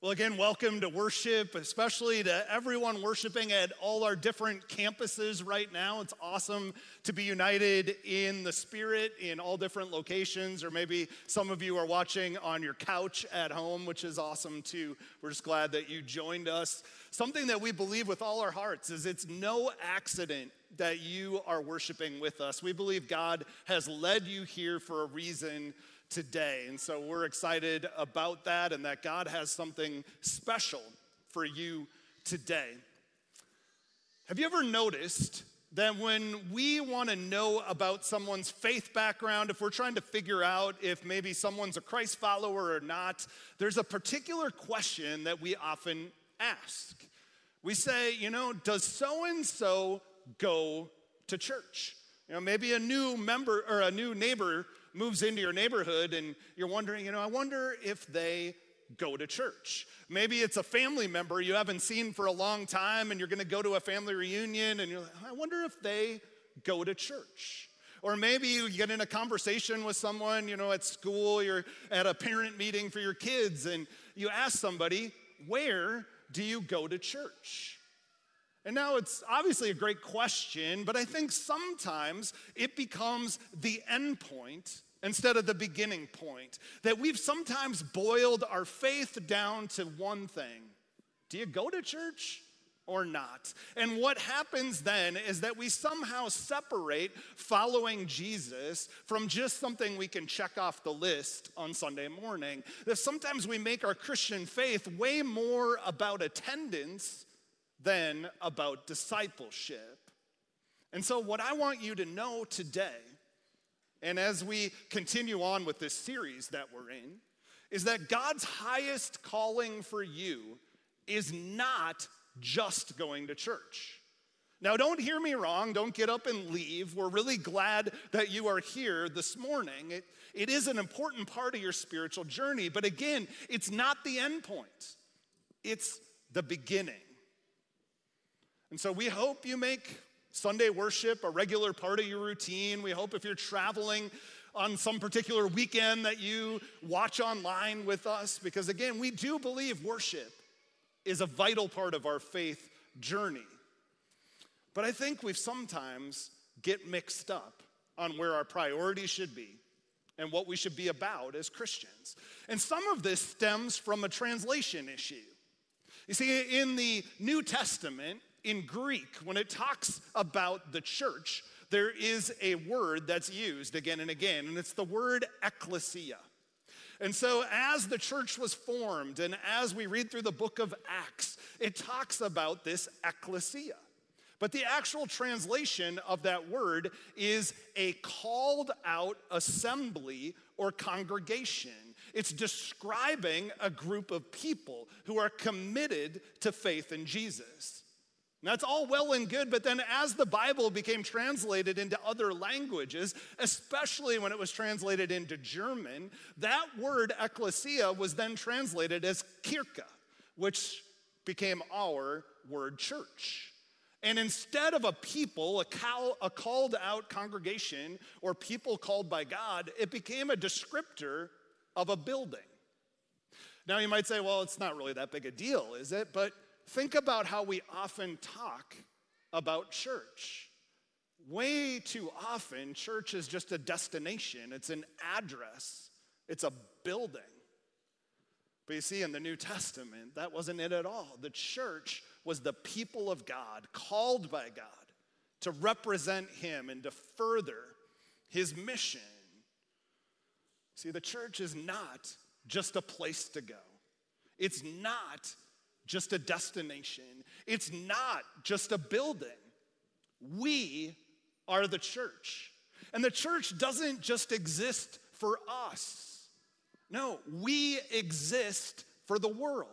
Well, again, welcome to worship, especially to everyone worshiping at all our different campuses right now. It's awesome to be united in the Spirit in all different locations, or maybe some of you are watching on your couch at home, which is awesome too. We're just glad that you joined us. Something that we believe with all our hearts is it's no accident that you are worshiping with us. We believe God has led you here for a reason today. And so we're excited about that and that God has something special for you today. Have you ever noticed that when we want to know about someone's faith background, if we're trying to figure out if maybe someone's a Christ follower or not, there's a particular question that we often ask. We say, you know, does so and so go to church? You know, maybe a new member or a new neighbor moves into your neighborhood and you're wondering, you know, I wonder if they go to church. Maybe it's a family member you haven't seen for a long time and you're going to go to a family reunion and you're like, I wonder if they go to church. Or maybe you get in a conversation with someone, you know, at school, you're at a parent meeting for your kids, and you ask somebody, Where do you go to church? And now it's obviously a great question, but I think sometimes it becomes the end point instead of the beginning point. That we've sometimes boiled our faith down to one thing Do you go to church? Or not. And what happens then is that we somehow separate following Jesus from just something we can check off the list on Sunday morning. That sometimes we make our Christian faith way more about attendance than about discipleship. And so, what I want you to know today and as we continue on with this series that we're in, is that God's highest calling for you is not just going to church. Now, don't hear me wrong. Don't get up and leave. We're really glad that you are here this morning. It, it is an important part of your spiritual journey, but again, it's not the end point, it's the beginning. And so we hope you make Sunday worship a regular part of your routine. We hope if you're traveling on some particular weekend that you watch online with us, because again, we do believe worship is a vital part of our faith journey. But I think we sometimes get mixed up on where our priorities should be and what we should be about as Christians. And some of this stems from a translation issue. You see, in the New Testament, in Greek, when it talks about the church, there is a word that's used again and again, and it's the word ecclesia. And so, as the church was formed, and as we read through the book of Acts, it talks about this ecclesia. But the actual translation of that word is a called out assembly or congregation. It's describing a group of people who are committed to faith in Jesus. That's all well and good, but then as the Bible became translated into other languages, especially when it was translated into German, that word ecclesia was then translated as kirche, which became our word church. And instead of a people, a, a called out congregation, or people called by God, it became a descriptor of a building. Now you might say, well, it's not really that big a deal, is it? But Think about how we often talk about church. Way too often, church is just a destination, it's an address, it's a building. But you see, in the New Testament, that wasn't it at all. The church was the people of God, called by God to represent Him and to further His mission. See, the church is not just a place to go, it's not just a destination, it's not just a building. We are the church. And the church doesn't just exist for us. No, we exist for the world.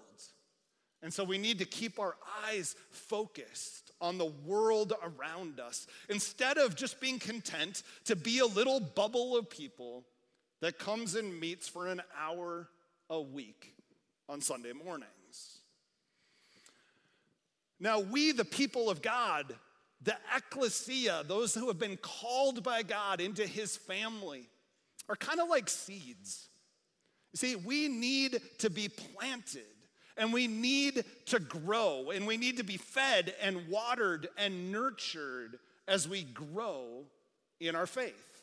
And so we need to keep our eyes focused on the world around us instead of just being content to be a little bubble of people that comes and meets for an hour a week on Sunday morning. Now, we, the people of God, the ecclesia, those who have been called by God into his family, are kind of like seeds. You see, we need to be planted. And we need to grow, and we need to be fed and watered and nurtured as we grow in our faith.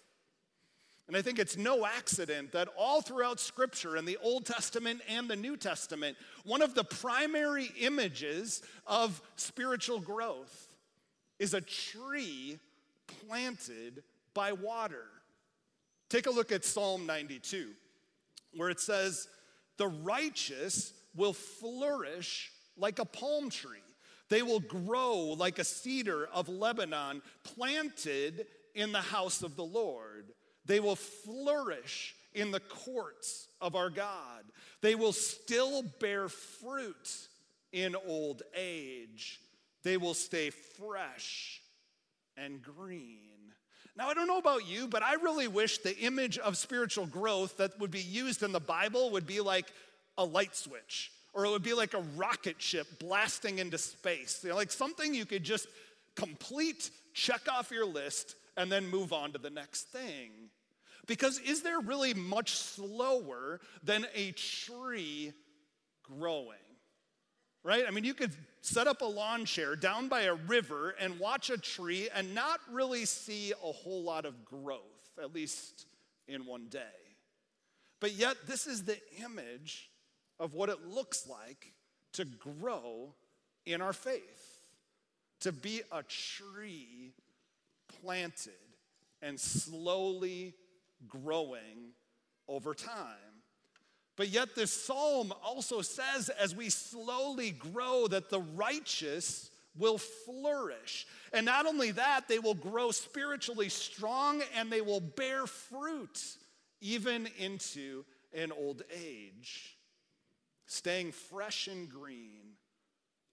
And I think it's no accident that all throughout Scripture, in the Old Testament and the New Testament, one of the primary images of spiritual growth is a tree planted by water. Take a look at Psalm 92, where it says, The righteous will flourish like a palm tree. They will grow like a cedar of Lebanon, planted in the house of the Lord. They will flourish in the courts of our God. They will still bear fruit in old age. They will stay fresh and green. Now, I don't know about you, but I really wish the image of spiritual growth that would be used in the Bible would be like a light switch, or it would be like a rocket ship blasting into space. You know, like something you could just complete, check off your list, and then move on to the next thing. Because is there really much slower than a tree growing? Right? I mean, you could set up a lawn chair down by a river and watch a tree and not really see a whole lot of growth, at least in one day. But yet, this is the image of what it looks like to grow in our faith, to be a tree planted and slowly growing over time. But yet, this psalm also says as we slowly grow, that the righteous will flourish. And not only that, they will grow spiritually strong and they will bear fruit even into an old age, staying fresh and green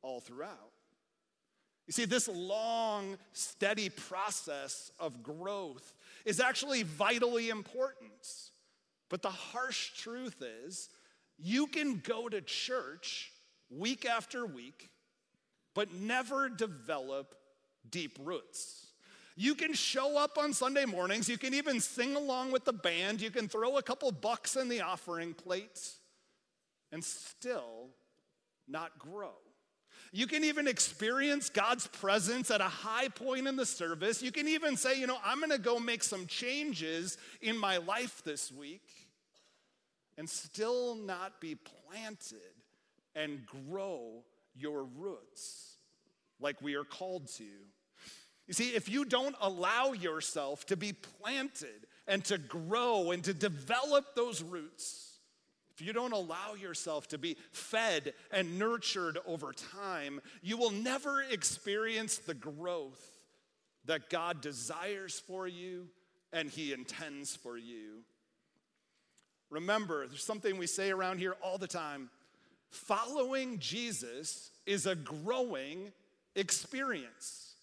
all throughout. You see, this long, steady process of growth is actually vitally important. But the harsh truth is, you can go to church week after week, but never develop deep roots. You can show up on Sunday mornings, you can even sing along with the band, you can throw a couple bucks in the offering plate, and still not grow. You can even experience God's presence at a high point in the service. You can even say, you know, I'm gonna go make some changes in my life this week and still not be planted and grow your roots like we are called to. You see, if you don't allow yourself to be planted and to grow and to develop those roots, if you don't allow yourself to be fed and nurtured over time, you will never experience the growth that God desires for you and He intends for you. Remember, there's something we say around here all the time following Jesus is a growing experience.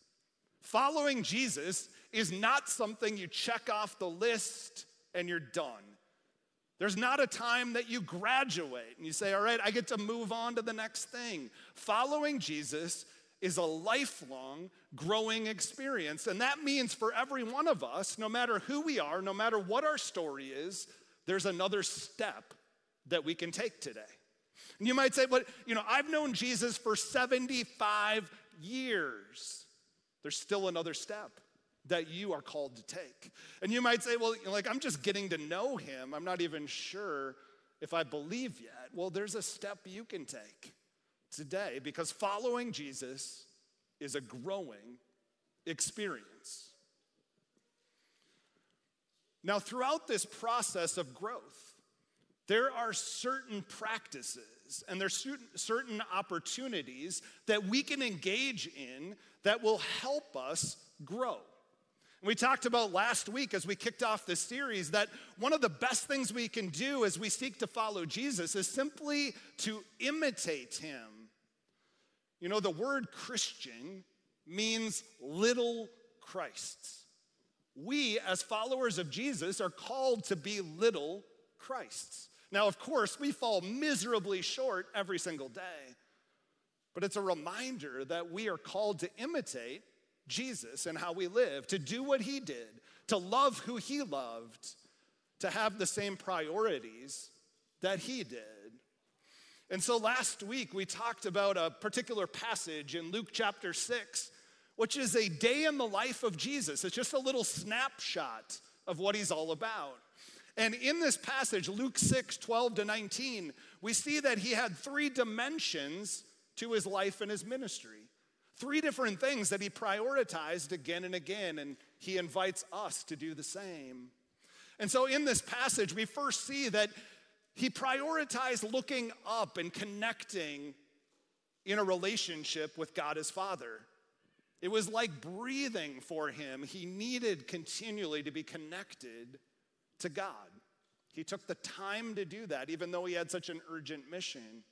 Following Jesus is not something you check off the list and you're done. There's not a time that you graduate and you say, All right, I get to move on to the next thing. Following Jesus is a lifelong growing experience. And that means for every one of us, no matter who we are, no matter what our story is, there's another step that we can take today. And you might say, But, you know, I've known Jesus for 75 years. There's still another step that you are called to take. And you might say, well, like, I'm just getting to know him. I'm not even sure if I believe yet. Well, there's a step you can take today because following Jesus is a growing experience. Now, throughout this process of growth, there are certain practices and there's certain, opportunities that we can engage in that will help us grow. We talked about last week as we kicked off this series that one of the best things we can do as we seek to follow Jesus is simply to imitate him. You know, the word Christian means little Christs. We, as followers of Jesus, are called to be little Christs. Now, of course, we fall miserably short every single day, but it's a reminder that we are called to imitate Jesus and how we live, to do what he did, to love who he loved, to have the same priorities that he did. And so last week we talked about a particular passage in Luke chapter 6, which is a day in the life of Jesus. It's just a little snapshot of what he's all about. And in this passage, Luke 6, 12 to 19, we see that he had three dimensions to his life and his ministry. Three different things that he prioritized again and again, and he invites us to do the same. And so in this passage, we first see that he prioritized looking up and connecting in a relationship with God his Father. It was like breathing for him. He needed continually to be connected to God. He took the time to do that, even though he had such an urgent mission.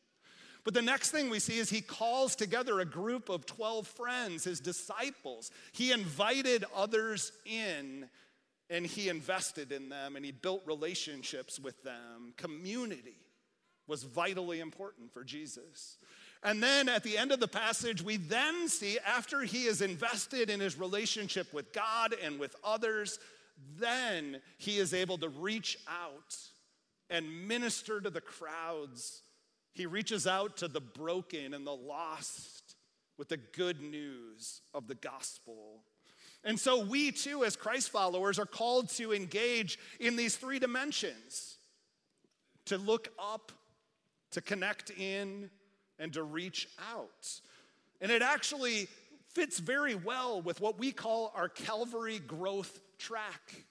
But the next thing we see is he calls together a group of 12 friends, his disciples. He invited others in and he invested in them and he built relationships with them. Community was vitally important for Jesus. And then at the end of the passage, we then see after he is invested in his relationship with God and with others, then he is able to reach out and minister to the crowds he reaches out to the broken and the lost with the good news of the gospel. And so we too, as Christ followers, are called to engage in these three dimensions to look up, to connect in, and to reach out. And it actually fits very well with what we call our Calvary growth track.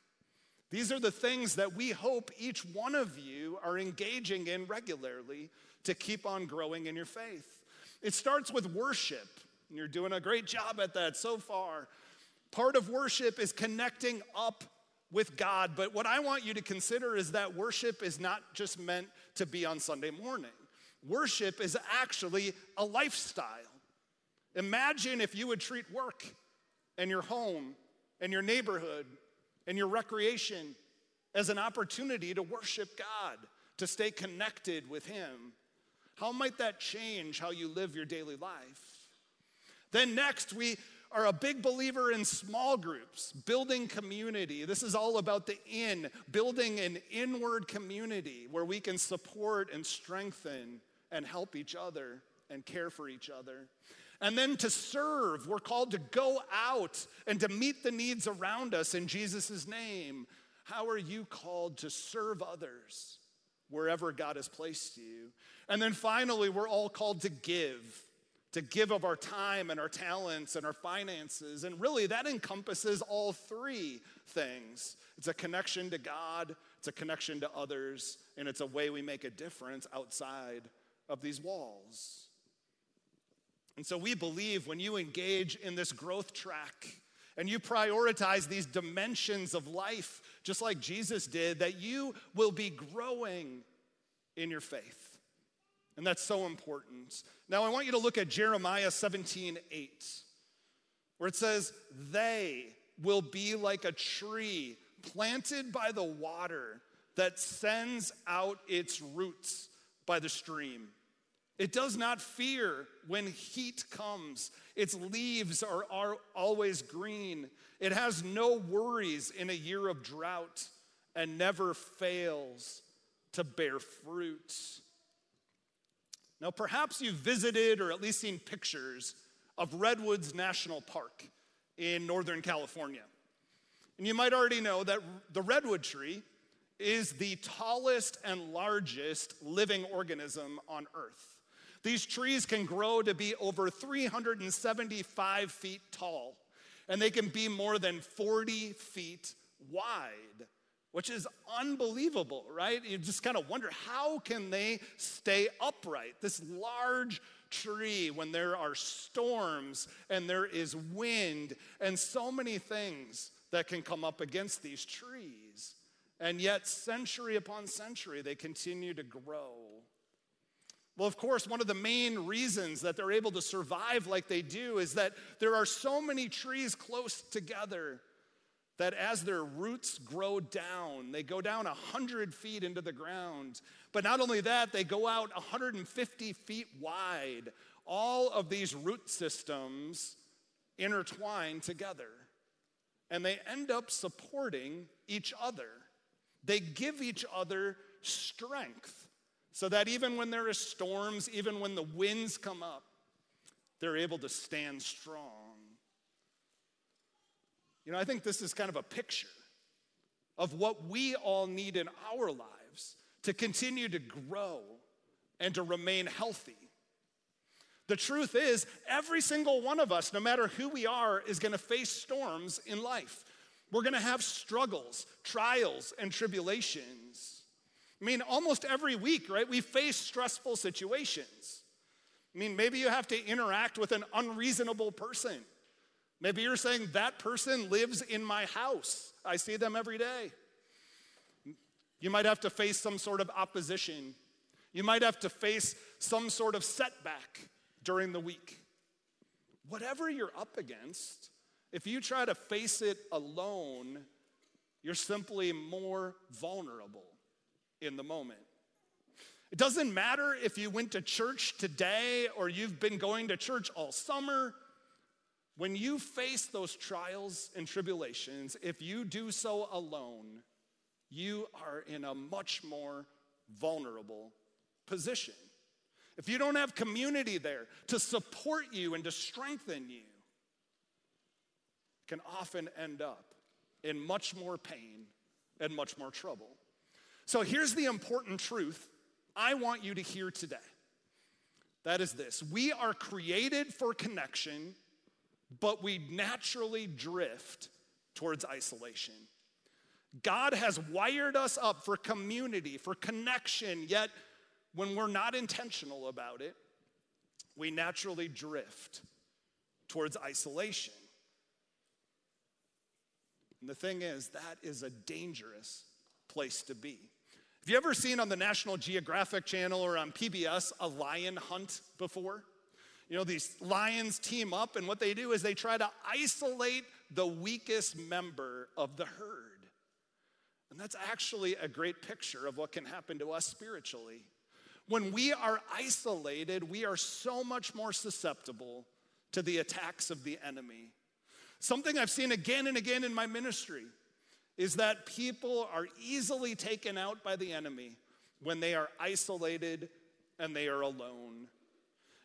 These are the things that we hope each one of you are engaging in regularly to keep on growing in your faith. It starts with worship, and you're doing a great job at that so far. Part of worship is connecting up with God, but what I want you to consider is that worship is not just meant to be on Sunday morning. Worship is actually a lifestyle. Imagine if you would treat work and your home and your neighborhood and your recreation as an opportunity to worship God, to stay connected with Him. How might that change how you live your daily life? Then, next, we are a big believer in small groups, building community. This is all about the in, building an inward community where we can support and strengthen and help each other and care for each other. And then to serve, we're called to go out and to meet the needs around us in Jesus' name. How are you called to serve others wherever God has placed you? And then finally, we're all called to give, to give of our time and our talents and our finances. And really, that encompasses all three things it's a connection to God, it's a connection to others, and it's a way we make a difference outside of these walls. And so we believe when you engage in this growth track and you prioritize these dimensions of life, just like Jesus did, that you will be growing in your faith. And that's so important. Now, I want you to look at Jeremiah 17 8, where it says, They will be like a tree planted by the water that sends out its roots by the stream. It does not fear when heat comes. Its leaves are, are always green. It has no worries in a year of drought and never fails to bear fruit. Now, perhaps you've visited or at least seen pictures of Redwoods National Park in Northern California. And you might already know that the redwood tree is the tallest and largest living organism on Earth. These trees can grow to be over 375 feet tall, and they can be more than 40 feet wide which is unbelievable, right? You just kind of wonder how can they stay upright? This large tree when there are storms and there is wind and so many things that can come up against these trees. And yet, century upon century, they continue to grow. Well, of course, one of the main reasons that they're able to survive like they do is that there are so many trees close together that as their roots grow down, they go down 100 feet into the ground. But not only that, they go out 150 feet wide. All of these root systems intertwine together, and they end up supporting each other. They give each other strength. So that even when there are storms, even when the winds come up, they're able to stand strong. You know, I think this is kind of a picture of what we all need in our lives to continue to grow and to remain healthy. The truth is, every single one of us, no matter who we are, is gonna face storms in life. We're gonna have struggles, trials, and tribulations. I mean, almost every week, right, we face stressful situations. I mean, maybe you have to interact with an unreasonable person. Maybe you're saying, that person lives in my house. I see them every day. You might have to face some sort of opposition. You might have to face some sort of setback during the week. Whatever you're up against, if you try to face it alone, you're simply more vulnerable in the moment. It doesn't matter if you went to church today or you've been going to church all summer. When you face those trials and tribulations, if you do so alone, you are in a much more vulnerable position. If you don't have community there to support you and to strengthen you, can often end up in much more pain and much more trouble. So here's the important truth I want you to hear today. That is this we are created for connection, but we naturally drift towards isolation. God has wired us up for community, for connection, yet when we're not intentional about it, we naturally drift towards isolation. And the thing is, that is a dangerous place to be. Have you ever seen on the National Geographic Channel or on PBS a lion hunt before? You know, these lions team up, and what they do is they try to isolate the weakest member of the herd. And that's actually a great picture of what can happen to us spiritually. When we are isolated, we are so much more susceptible to the attacks of the enemy. Something I've seen again and again in my ministry is that people are easily taken out by the enemy when they are isolated and they are alone.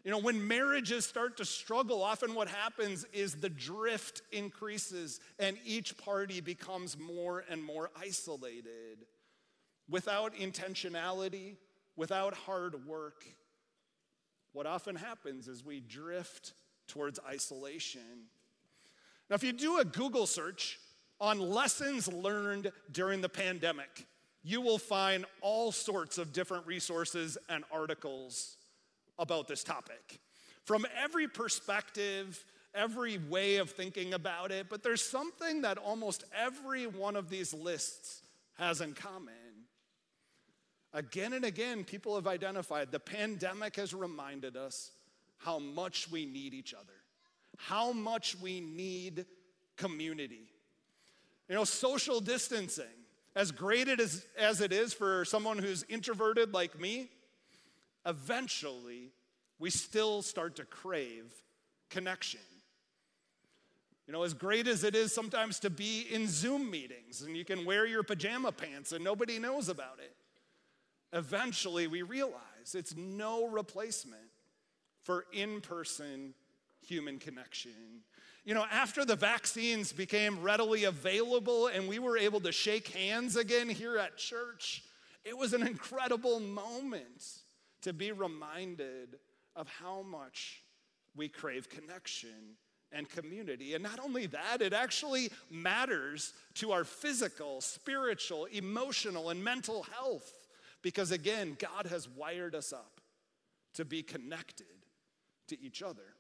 You know, when marriages start to struggle, often what happens is the drift increases and each party becomes more and more isolated. Without intentionality, without hard work, what often happens is we drift towards isolation. Now, if you do a Google search on lessons learned during the pandemic, you will find all sorts of different resources and articles about this topic. From every perspective, every way of thinking about it, but there's something that almost every one of these lists has in common. Again and again, people have identified the pandemic has reminded us how much we need each other, how much we need community. You know, social distancing, as great is, as it is for someone who's introverted like me, eventually we still start to crave connection. You know, as great as it is sometimes to be in Zoom meetings and you can wear your pajama pants and nobody knows about it, eventually we realize it's no replacement for in person human connection. You know, after the vaccines became readily available and we were able to shake hands again here at church, it was an incredible moment to be reminded of how much we crave connection and community. And not only that, it actually matters to our physical, spiritual, emotional, and mental health. Because again, God has wired us up to be connected to each other.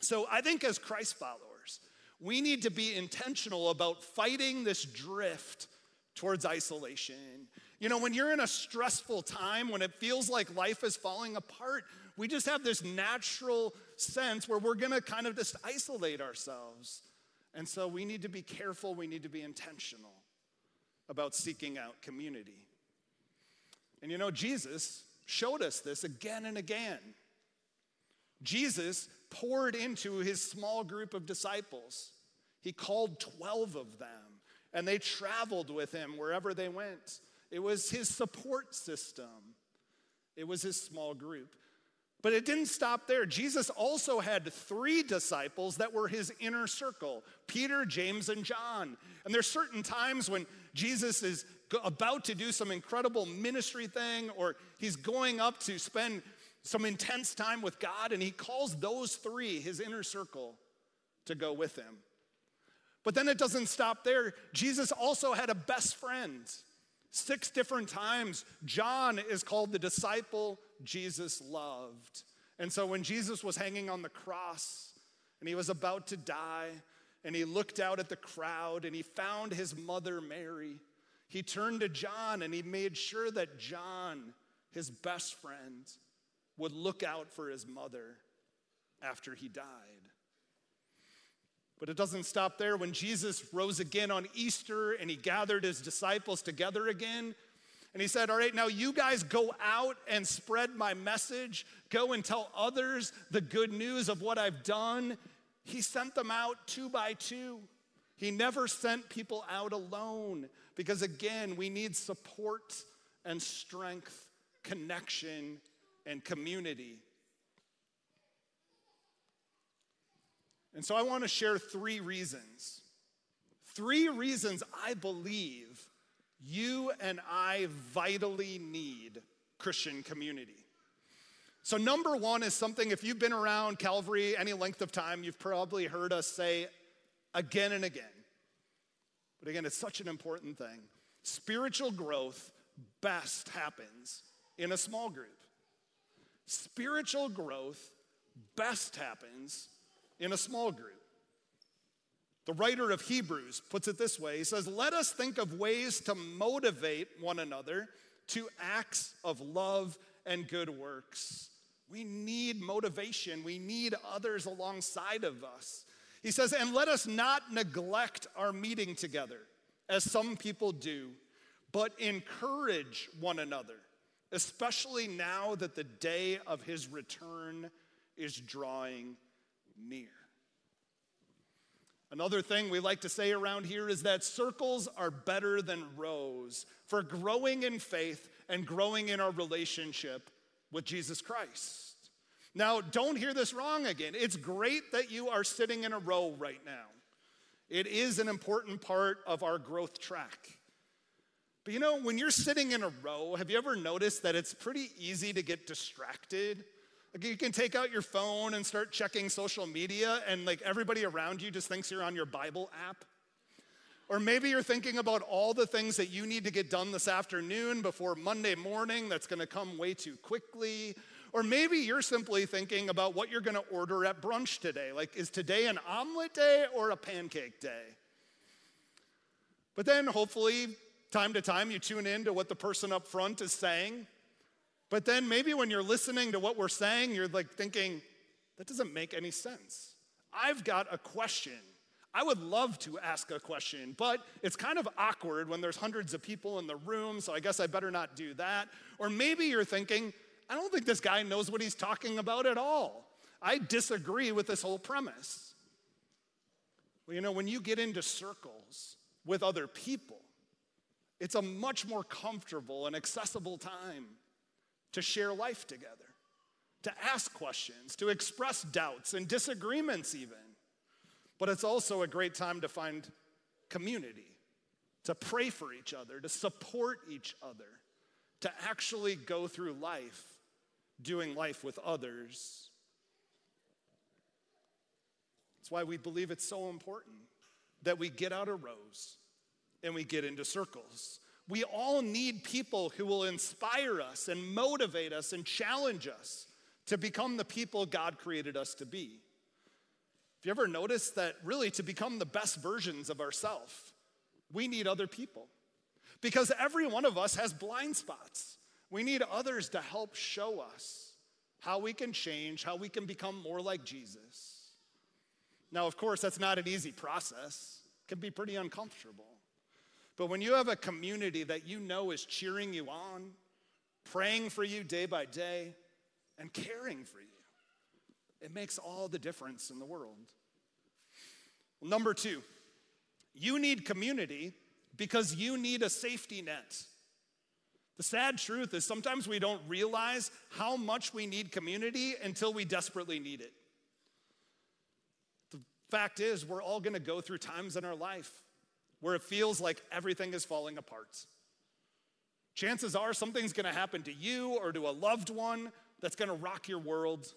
So I think as Christ followers, we need to be intentional about fighting this drift towards isolation. You know, when you're in a stressful time, when it feels like life is falling apart, we just have this natural sense where we're gonna kind of just isolate ourselves. And so we need to be careful, we need to be intentional about seeking out community. And you know, Jesus showed us this again and again. Jesus poured into his small group of disciples. He called 12 of them, and they traveled with him wherever they went. It was his support system. it was his small group. But it didn't stop there. Jesus also had three disciples that were his inner circle Peter, James, and John. And there's certain times when Jesus is about to do some incredible ministry thing, or he's going up to spend some intense time with God, and he calls those three, his inner circle, to go with him. But then it doesn't stop there. Jesus also had a best friend. Six different times, John is called the disciple Jesus loved. And so when Jesus was hanging on the cross and he was about to die, and he looked out at the crowd and he found his mother Mary, he turned to John and he made sure that John, his best friend, would look out for his mother after he died. But it doesn't stop there. When Jesus rose again on Easter and he gathered his disciples together again, and he said, All right, now you guys go out and spread my message. Go and tell others the good news of what I've done. He sent them out two by two. He never sent people out alone because, again, we need support and strength, connection, and community. And so I want to share three reasons. Three reasons I believe you and I vitally need Christian community. So, number one is something, if you've been around Calvary any length of time, you've probably heard us say again and again. But again, it's such an important thing. Spiritual growth best happens in a small group. Spiritual growth best happens in a small group. The writer of Hebrews puts it this way He says, Let us think of ways to motivate one another to acts of love and good works. We need motivation, we need others alongside of us. He says, And let us not neglect our meeting together, as some people do, but encourage one another, especially now that the day of his return is drawing near. Another thing we like to say around here is that circles are better than rows for growing in faith and growing in our relationship with Jesus Christ. Now, don't hear this wrong again. It's great that you are sitting in a row right now. It is an important part of our growth track. But you know, when you're sitting in a row, have you ever noticed that it's pretty easy to get distracted like you can take out your phone and start checking social media, and like everybody around you just thinks you're on your Bible app. Or maybe you're thinking about all the things that you need to get done this afternoon before Monday morning that's gonna come way too quickly. Or maybe you're simply thinking about what you're gonna order at brunch today. Like, is today an omelet day or a pancake day? But then hopefully, time to time, you tune in to what the person up front is saying. But then maybe when you're listening to what we're saying, you're like thinking, that doesn't make any sense. I've got a question. I would love to ask a question, but it's kind of awkward when there's hundreds of people in the room, so I guess I better not do that. Or maybe you're thinking, I don't think this guy knows what he's talking about at all. I disagree with this whole premise. Well, you know, when you get into circles with other people, it's a much more comfortable and accessible time to share life together, to ask questions, to express doubts and disagreements, even. But it's also a great time to find community, to pray for each other, to support each other, to actually go through life doing life with others. That's why we believe it's so important that we get out of rows and we get into circles. We all need people who will inspire us and motivate us and challenge us to become the people God created us to be. Have you ever noticed that really to become the best versions of ourselves, we need other people? Because every one of us has blind spots. We need others to help show us how we can change, how we can become more like Jesus. Now, of course, that's not an easy process. It can be pretty uncomfortable. But when you have a community that you know is cheering you on, praying for you day by day, and caring for you, it makes all the difference in the world. Number two, you need community because you need a safety net. The sad truth is sometimes we don't realize how much we need community until we desperately need it. The fact is, we're all gonna go through times in our life where it feels like everything is falling apart. Chances are something's gonna happen to you or to a loved one that's gonna rock your world.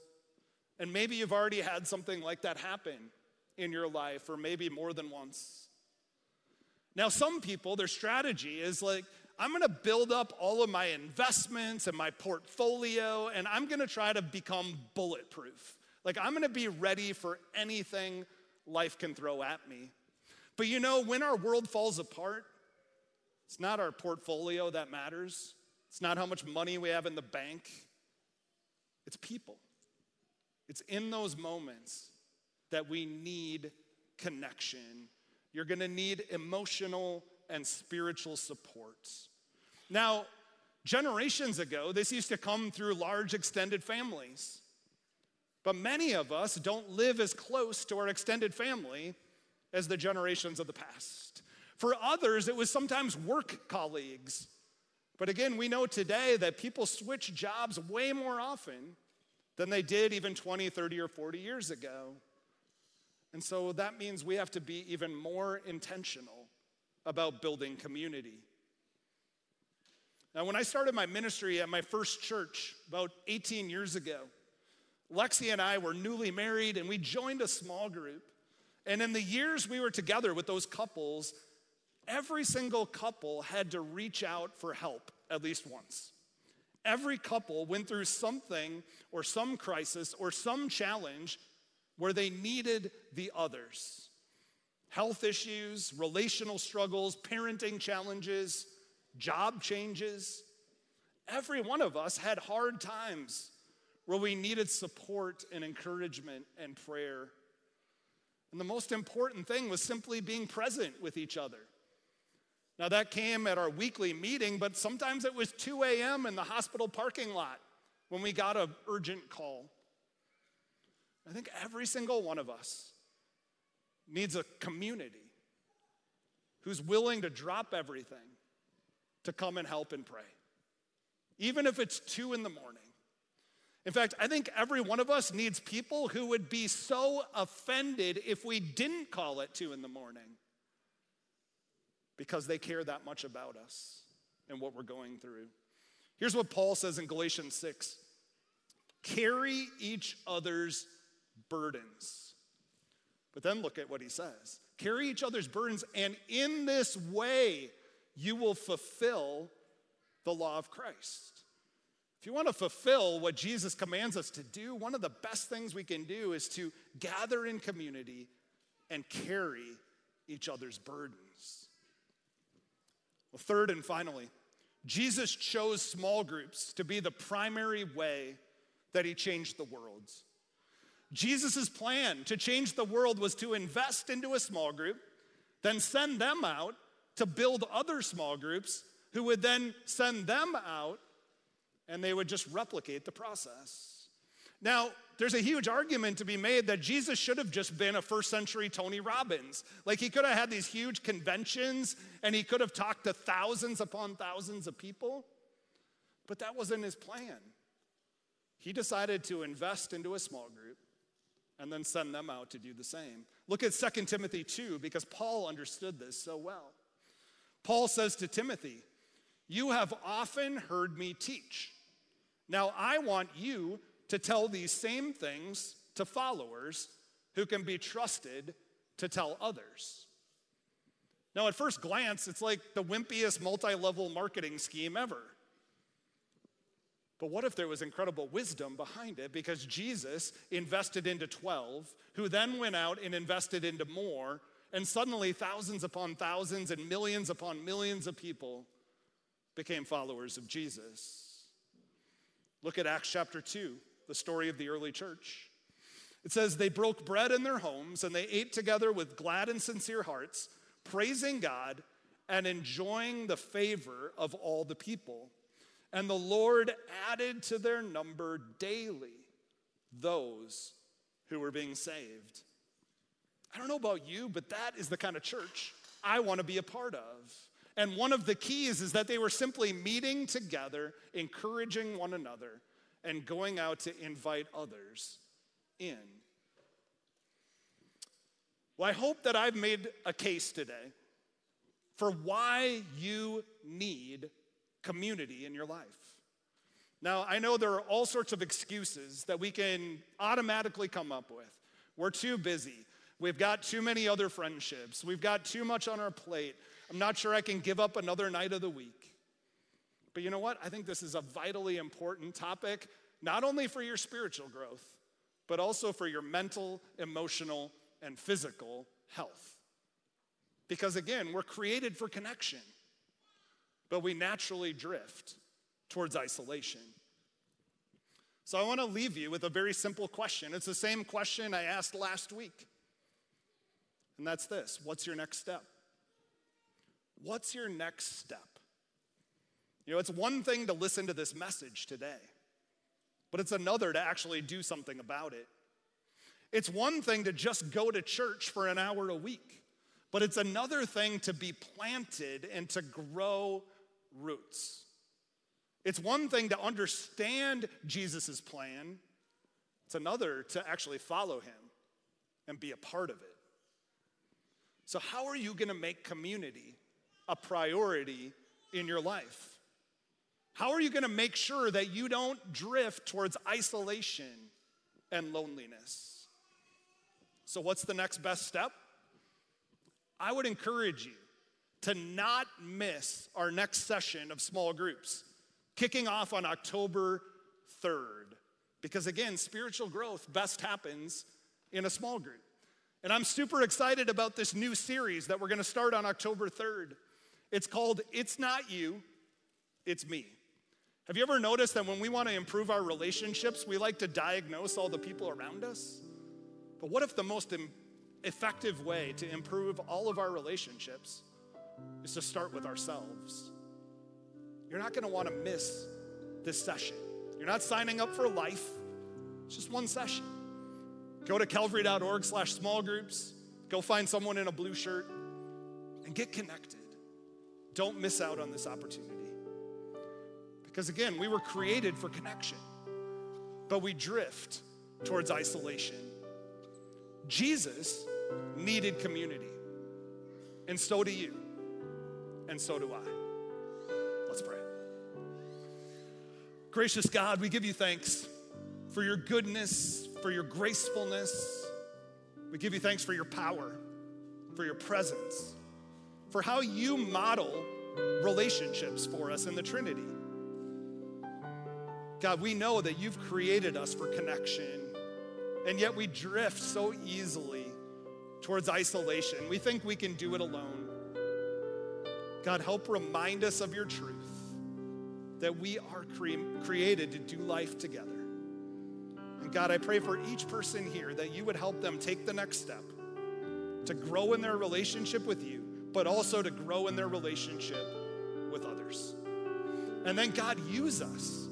And maybe you've already had something like that happen in your life, or maybe more than once. Now, some people, their strategy is like, I'm gonna build up all of my investments and my portfolio, and I'm gonna try to become bulletproof. Like, I'm gonna be ready for anything life can throw at me. But you know, when our world falls apart, it's not our portfolio that matters, it's not how much money we have in the bank, it's people. It's in those moments that we need connection. You're gonna need emotional and spiritual supports. Now, generations ago, this used to come through large extended families. But many of us don't live as close to our extended family as the generations of the past. For others, it was sometimes work colleagues. But again, we know today that people switch jobs way more often than they did even 20, 30, or 40 years ago. And so that means we have to be even more intentional about building community. Now, when I started my ministry at my first church about 18 years ago, Lexi and I were newly married and we joined a small group. And in the years we were together with those couples, every single couple had to reach out for help at least once. Every couple went through something or some crisis or some challenge where they needed the others. Health issues, relational struggles, parenting challenges, job changes. Every one of us had hard times where we needed support and encouragement and prayer. And the most important thing was simply being present with each other. Now, that came at our weekly meeting, but sometimes it was 2 a.m. in the hospital parking lot when we got an urgent call. I think every single one of us needs a community who's willing to drop everything to come and help and pray, even if it's two in the morning. In fact, I think every one of us needs people who would be so offended if we didn't call at two in the morning because they care that much about us and what we're going through. Here's what Paul says in Galatians 6 carry each other's burdens. But then look at what he says carry each other's burdens, and in this way you will fulfill the law of Christ. If you want to fulfill what Jesus commands us to do, one of the best things we can do is to gather in community and carry each other's burdens. Well, third and finally, Jesus chose small groups to be the primary way that he changed the world. Jesus' plan to change the world was to invest into a small group, then send them out to build other small groups who would then send them out and they would just replicate the process. Now, there's a huge argument to be made that Jesus should have just been a first century Tony Robbins. Like he could have had these huge conventions and he could have talked to thousands upon thousands of people, but that wasn't his plan. He decided to invest into a small group and then send them out to do the same. Look at 2 Timothy 2 because Paul understood this so well. Paul says to Timothy, You have often heard me teach. Now I want you to tell these same things to followers who can be trusted to tell others. Now, at first glance, it's like the wimpiest multi level marketing scheme ever. But what if there was incredible wisdom behind it? Because Jesus invested into 12, who then went out and invested into more, and suddenly thousands upon thousands and millions upon millions of people became followers of Jesus. Look at Acts chapter 2, the story of the early church. It says, They broke bread in their homes and they ate together with glad and sincere hearts, praising God and enjoying the favor of all the people. And the Lord added to their number daily those who were being saved. I don't know about you, but that is the kind of church I want to be a part of. And one of the keys is that they were simply meeting together, encouraging one another, and going out to invite others in. Well, I hope that I've made a case today for why you need community in your life. Now, I know there are all sorts of excuses that we can automatically come up with. We're too busy. We've got too many other friendships. We've got too much on our plate. I'm not sure I can give up another night of the week. But you know what? I think this is a vitally important topic, not only for your spiritual growth, but also for your mental, emotional, and physical health. Because again, we're created for connection, but we naturally drift towards isolation. So I want to leave you with a very simple question. It's the same question I asked last week. And that's this What's your next step? What's your next step? You know, it's one thing to listen to this message today, but it's another to actually do something about it. It's one thing to just go to church for an hour a week, but it's another thing to be planted and to grow roots. It's one thing to understand Jesus' plan, it's another to actually follow him and be a part of it. So, how are you going to make community a priority in your life? How are you going to make sure that you don't drift towards isolation and loneliness? So, what's the next best step? I would encourage you to not miss our next session of small groups, kicking off on October 3rd. Because again, spiritual growth best happens in a small group. And I'm super excited about this new series that we're going to start on October 3rd. It's called It's Not You, It's Me. Have you ever noticed that when we want to improve our relationships, we like to diagnose all the people around us? But what if the most effective way to improve all of our relationships is to start with ourselves? You're not going to want to miss this session. You're not signing up for life, it's just one session. Go to calvary.org slash small groups. Go find someone in a blue shirt and get connected. Don't miss out on this opportunity. Because again, we were created for connection, but we drift towards isolation. Jesus needed community, and so do you, and so do I. Let's pray. Gracious God, we give you thanks for your goodness, for your gracefulness. We give you thanks for your power, for your presence, for how you model relationships for us in the Trinity. God, we know that you've created us for connection, and yet we drift so easily towards isolation. We think we can do it alone. God, help remind us of your truth that we are cre- created to do life together. And God, I pray for each person here that you would help them take the next step to grow in their relationship with you, but also to grow in their relationship with others. And then, God, use us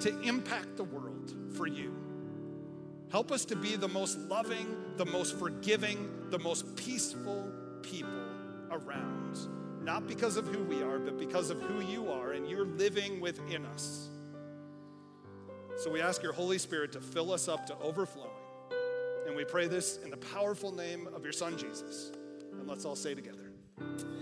to impact the world for you. Help us to be the most loving, the most forgiving, the most peaceful people around. Not because of who we are, but because of who you are, and you're living within us. So we ask your Holy Spirit to fill us up to overflowing. And we pray this in the powerful name of your Son, Jesus. And let's all say together. Bye.